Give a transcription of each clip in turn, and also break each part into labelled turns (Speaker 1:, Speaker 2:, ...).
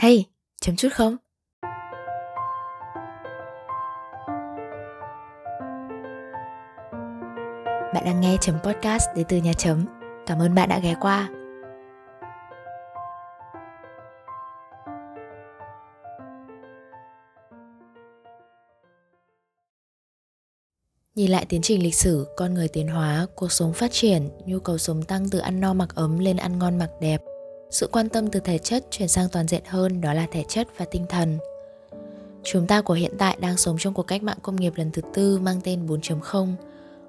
Speaker 1: Hey, chấm chút không? Bạn đang nghe chấm podcast đến từ nhà chấm. Cảm ơn bạn đã ghé qua. Nhìn lại tiến trình lịch sử, con người tiến hóa, cuộc sống phát triển, nhu cầu sống tăng từ ăn no mặc ấm lên ăn ngon mặc đẹp. Sự quan tâm từ thể chất chuyển sang toàn diện hơn đó là thể chất và tinh thần. Chúng ta của hiện tại đang sống trong cuộc cách mạng công nghiệp lần thứ tư mang tên 4.0.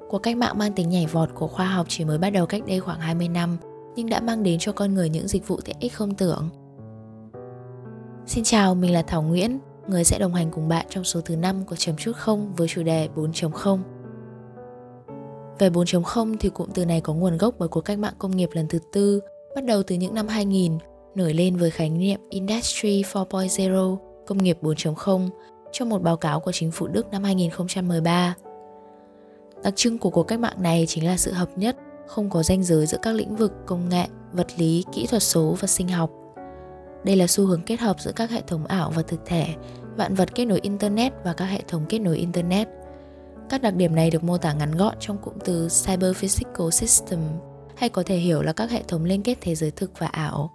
Speaker 1: Cuộc cách mạng mang tính nhảy vọt của khoa học chỉ mới bắt đầu cách đây khoảng 20 năm, nhưng đã mang đến cho con người những dịch vụ tiện ích không tưởng. Xin chào, mình là Thảo Nguyễn, người sẽ đồng hành cùng bạn trong số thứ 5 của chấm chút không với chủ đề 4.0. Về 4.0 thì cụm từ này có nguồn gốc bởi cuộc cách mạng công nghiệp lần thứ tư, bắt đầu từ những năm 2000, nổi lên với khái niệm Industry 4.0, công nghiệp 4.0, trong một báo cáo của chính phủ Đức năm 2013. Đặc trưng của cuộc cách mạng này chính là sự hợp nhất, không có ranh giới giữa các lĩnh vực công nghệ, vật lý, kỹ thuật số và sinh học. Đây là xu hướng kết hợp giữa các hệ thống ảo và thực thể, vạn vật kết nối Internet và các hệ thống kết nối Internet – các đặc điểm này được mô tả ngắn gọn trong cụm từ Cyber Physical System hay có thể hiểu là các hệ thống liên kết thế giới thực và ảo.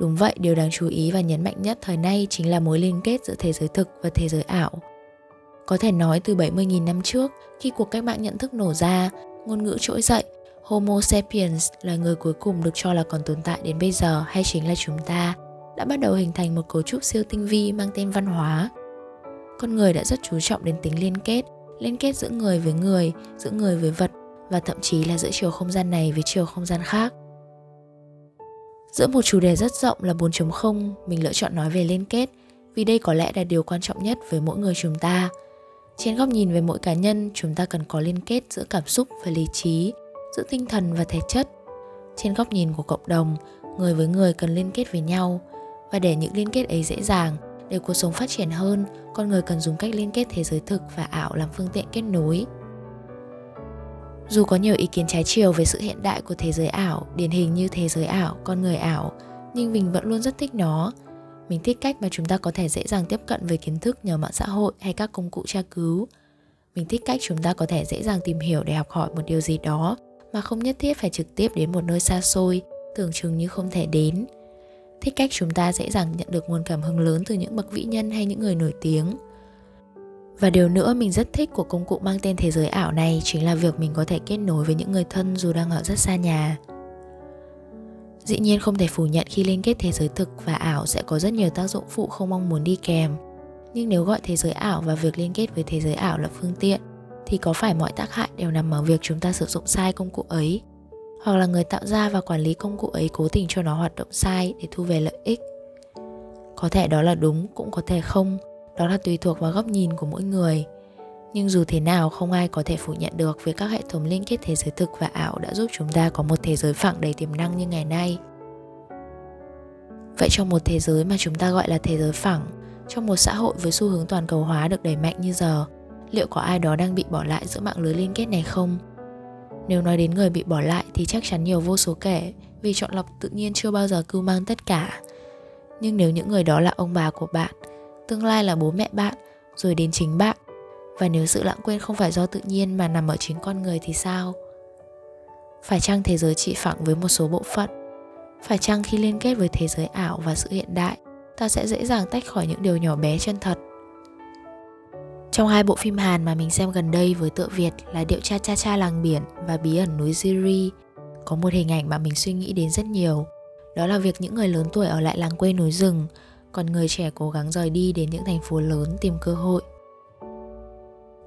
Speaker 1: Đúng vậy, điều đáng chú ý và nhấn mạnh nhất thời nay chính là mối liên kết giữa thế giới thực và thế giới ảo. Có thể nói từ 70.000 năm trước, khi cuộc cách mạng nhận thức nổ ra, ngôn ngữ trỗi dậy, Homo sapiens là người cuối cùng được cho là còn tồn tại đến bây giờ hay chính là chúng ta, đã bắt đầu hình thành một cấu trúc siêu tinh vi mang tên văn hóa. Con người đã rất chú trọng đến tính liên kết, liên kết giữa người với người, giữa người với vật và thậm chí là giữa chiều không gian này với chiều không gian khác. Giữa một chủ đề rất rộng là 4.0, mình lựa chọn nói về liên kết vì đây có lẽ là điều quan trọng nhất với mỗi người chúng ta. Trên góc nhìn về mỗi cá nhân, chúng ta cần có liên kết giữa cảm xúc và lý trí, giữa tinh thần và thể chất. Trên góc nhìn của cộng đồng, người với người cần liên kết với nhau và để những liên kết ấy dễ dàng, để cuộc sống phát triển hơn, con người cần dùng cách liên kết thế giới thực và ảo làm phương tiện kết nối. Dù có nhiều ý kiến trái chiều về sự hiện đại của thế giới ảo, điển hình như thế giới ảo, con người ảo, nhưng mình vẫn luôn rất thích nó. Mình thích cách mà chúng ta có thể dễ dàng tiếp cận với kiến thức nhờ mạng xã hội hay các công cụ tra cứu. Mình thích cách chúng ta có thể dễ dàng tìm hiểu để học hỏi một điều gì đó mà không nhất thiết phải trực tiếp đến một nơi xa xôi, tưởng chừng như không thể đến thích cách chúng ta dễ dàng nhận được nguồn cảm hứng lớn từ những bậc vĩ nhân hay những người nổi tiếng và điều nữa mình rất thích của công cụ mang tên thế giới ảo này chính là việc mình có thể kết nối với những người thân dù đang ở rất xa nhà. Dĩ nhiên không thể phủ nhận khi liên kết thế giới thực và ảo sẽ có rất nhiều tác dụng phụ không mong muốn đi kèm. Nhưng nếu gọi thế giới ảo và việc liên kết với thế giới ảo là phương tiện, thì có phải mọi tác hại đều nằm ở việc chúng ta sử dụng sai công cụ ấy? Hoặc là người tạo ra và quản lý công cụ ấy cố tình cho nó hoạt động sai để thu về lợi ích? Có thể đó là đúng, cũng có thể không đó là tùy thuộc vào góc nhìn của mỗi người. Nhưng dù thế nào không ai có thể phủ nhận được việc các hệ thống liên kết thế giới thực và ảo đã giúp chúng ta có một thế giới phẳng đầy tiềm năng như ngày nay. Vậy trong một thế giới mà chúng ta gọi là thế giới phẳng trong một xã hội với xu hướng toàn cầu hóa được đẩy mạnh như giờ liệu có ai đó đang bị bỏ lại giữa mạng lưới liên kết này không? Nếu nói đến người bị bỏ lại thì chắc chắn nhiều vô số kể vì chọn lọc tự nhiên chưa bao giờ cưu mang tất cả. Nhưng nếu những người đó là ông bà của bạn, tương lai là bố mẹ bạn, rồi đến chính bạn, và nếu sự lãng quên không phải do tự nhiên mà nằm ở chính con người thì sao? Phải chăng thế giới chỉ phẳng với một số bộ phận? Phải chăng khi liên kết với thế giới ảo và sự hiện đại, ta sẽ dễ dàng tách khỏi những điều nhỏ bé chân thật trong hai bộ phim Hàn mà mình xem gần đây với tựa Việt là Điệu cha cha cha làng biển và Bí ẩn núi Jiri, có một hình ảnh mà mình suy nghĩ đến rất nhiều. Đó là việc những người lớn tuổi ở lại làng quê núi rừng, còn người trẻ cố gắng rời đi đến những thành phố lớn tìm cơ hội.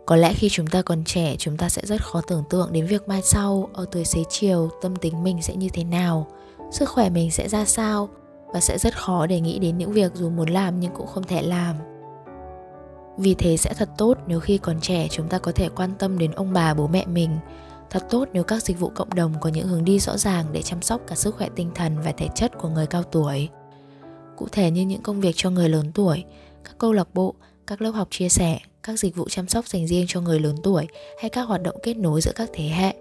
Speaker 1: Có lẽ khi chúng ta còn trẻ, chúng ta sẽ rất khó tưởng tượng đến việc mai sau, ở tuổi xế chiều, tâm tính mình sẽ như thế nào, sức khỏe mình sẽ ra sao, và sẽ rất khó để nghĩ đến những việc dù muốn làm nhưng cũng không thể làm. Vì thế sẽ thật tốt nếu khi còn trẻ chúng ta có thể quan tâm đến ông bà bố mẹ mình. Thật tốt nếu các dịch vụ cộng đồng có những hướng đi rõ ràng để chăm sóc cả sức khỏe tinh thần và thể chất của người cao tuổi cụ thể như những công việc cho người lớn tuổi, các câu lạc bộ, các lớp học chia sẻ, các dịch vụ chăm sóc dành riêng cho người lớn tuổi hay các hoạt động kết nối giữa các thế hệ.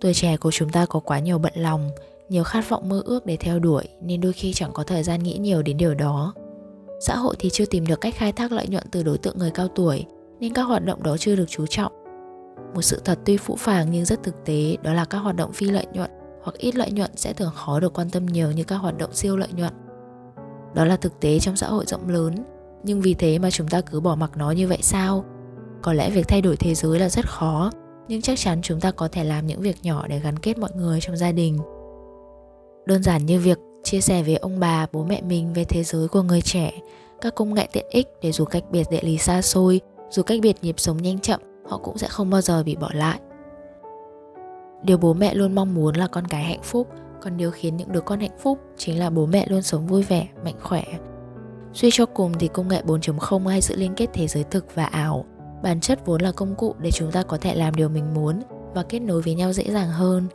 Speaker 1: Tuổi trẻ của chúng ta có quá nhiều bận lòng, nhiều khát vọng mơ ước để theo đuổi nên đôi khi chẳng có thời gian nghĩ nhiều đến điều đó. Xã hội thì chưa tìm được cách khai thác lợi nhuận từ đối tượng người cao tuổi nên các hoạt động đó chưa được chú trọng. Một sự thật tuy phũ phàng nhưng rất thực tế, đó là các hoạt động phi lợi nhuận hoặc ít lợi nhuận sẽ thường khó được quan tâm nhiều như các hoạt động siêu lợi nhuận đó là thực tế trong xã hội rộng lớn. Nhưng vì thế mà chúng ta cứ bỏ mặc nó như vậy sao? Có lẽ việc thay đổi thế giới là rất khó, nhưng chắc chắn chúng ta có thể làm những việc nhỏ để gắn kết mọi người trong gia đình. Đơn giản như việc chia sẻ với ông bà, bố mẹ mình về thế giới của người trẻ, các công nghệ tiện ích để dù cách biệt địa lý xa xôi, dù cách biệt nhịp sống nhanh chậm, họ cũng sẽ không bao giờ bị bỏ lại. Điều bố mẹ luôn mong muốn là con cái hạnh phúc còn điều khiến những đứa con hạnh phúc chính là bố mẹ luôn sống vui vẻ, mạnh khỏe. Suy cho cùng thì công nghệ 4.0 hay sự liên kết thế giới thực và ảo. Bản chất vốn là công cụ để chúng ta có thể làm điều mình muốn và kết nối với nhau dễ dàng hơn.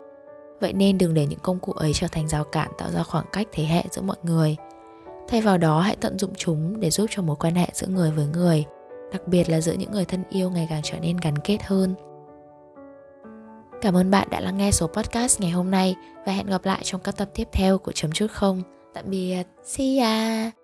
Speaker 1: Vậy nên đừng để những công cụ ấy trở thành rào cản tạo ra khoảng cách thế hệ giữa mọi người. Thay vào đó, hãy tận dụng chúng để giúp cho mối quan hệ giữa người với người, đặc biệt là giữa những người thân yêu ngày càng trở nên gắn kết hơn cảm ơn bạn đã lắng nghe số podcast ngày hôm nay và hẹn gặp lại trong các tập tiếp theo của chấm chút không. Tạm biệt. See ya.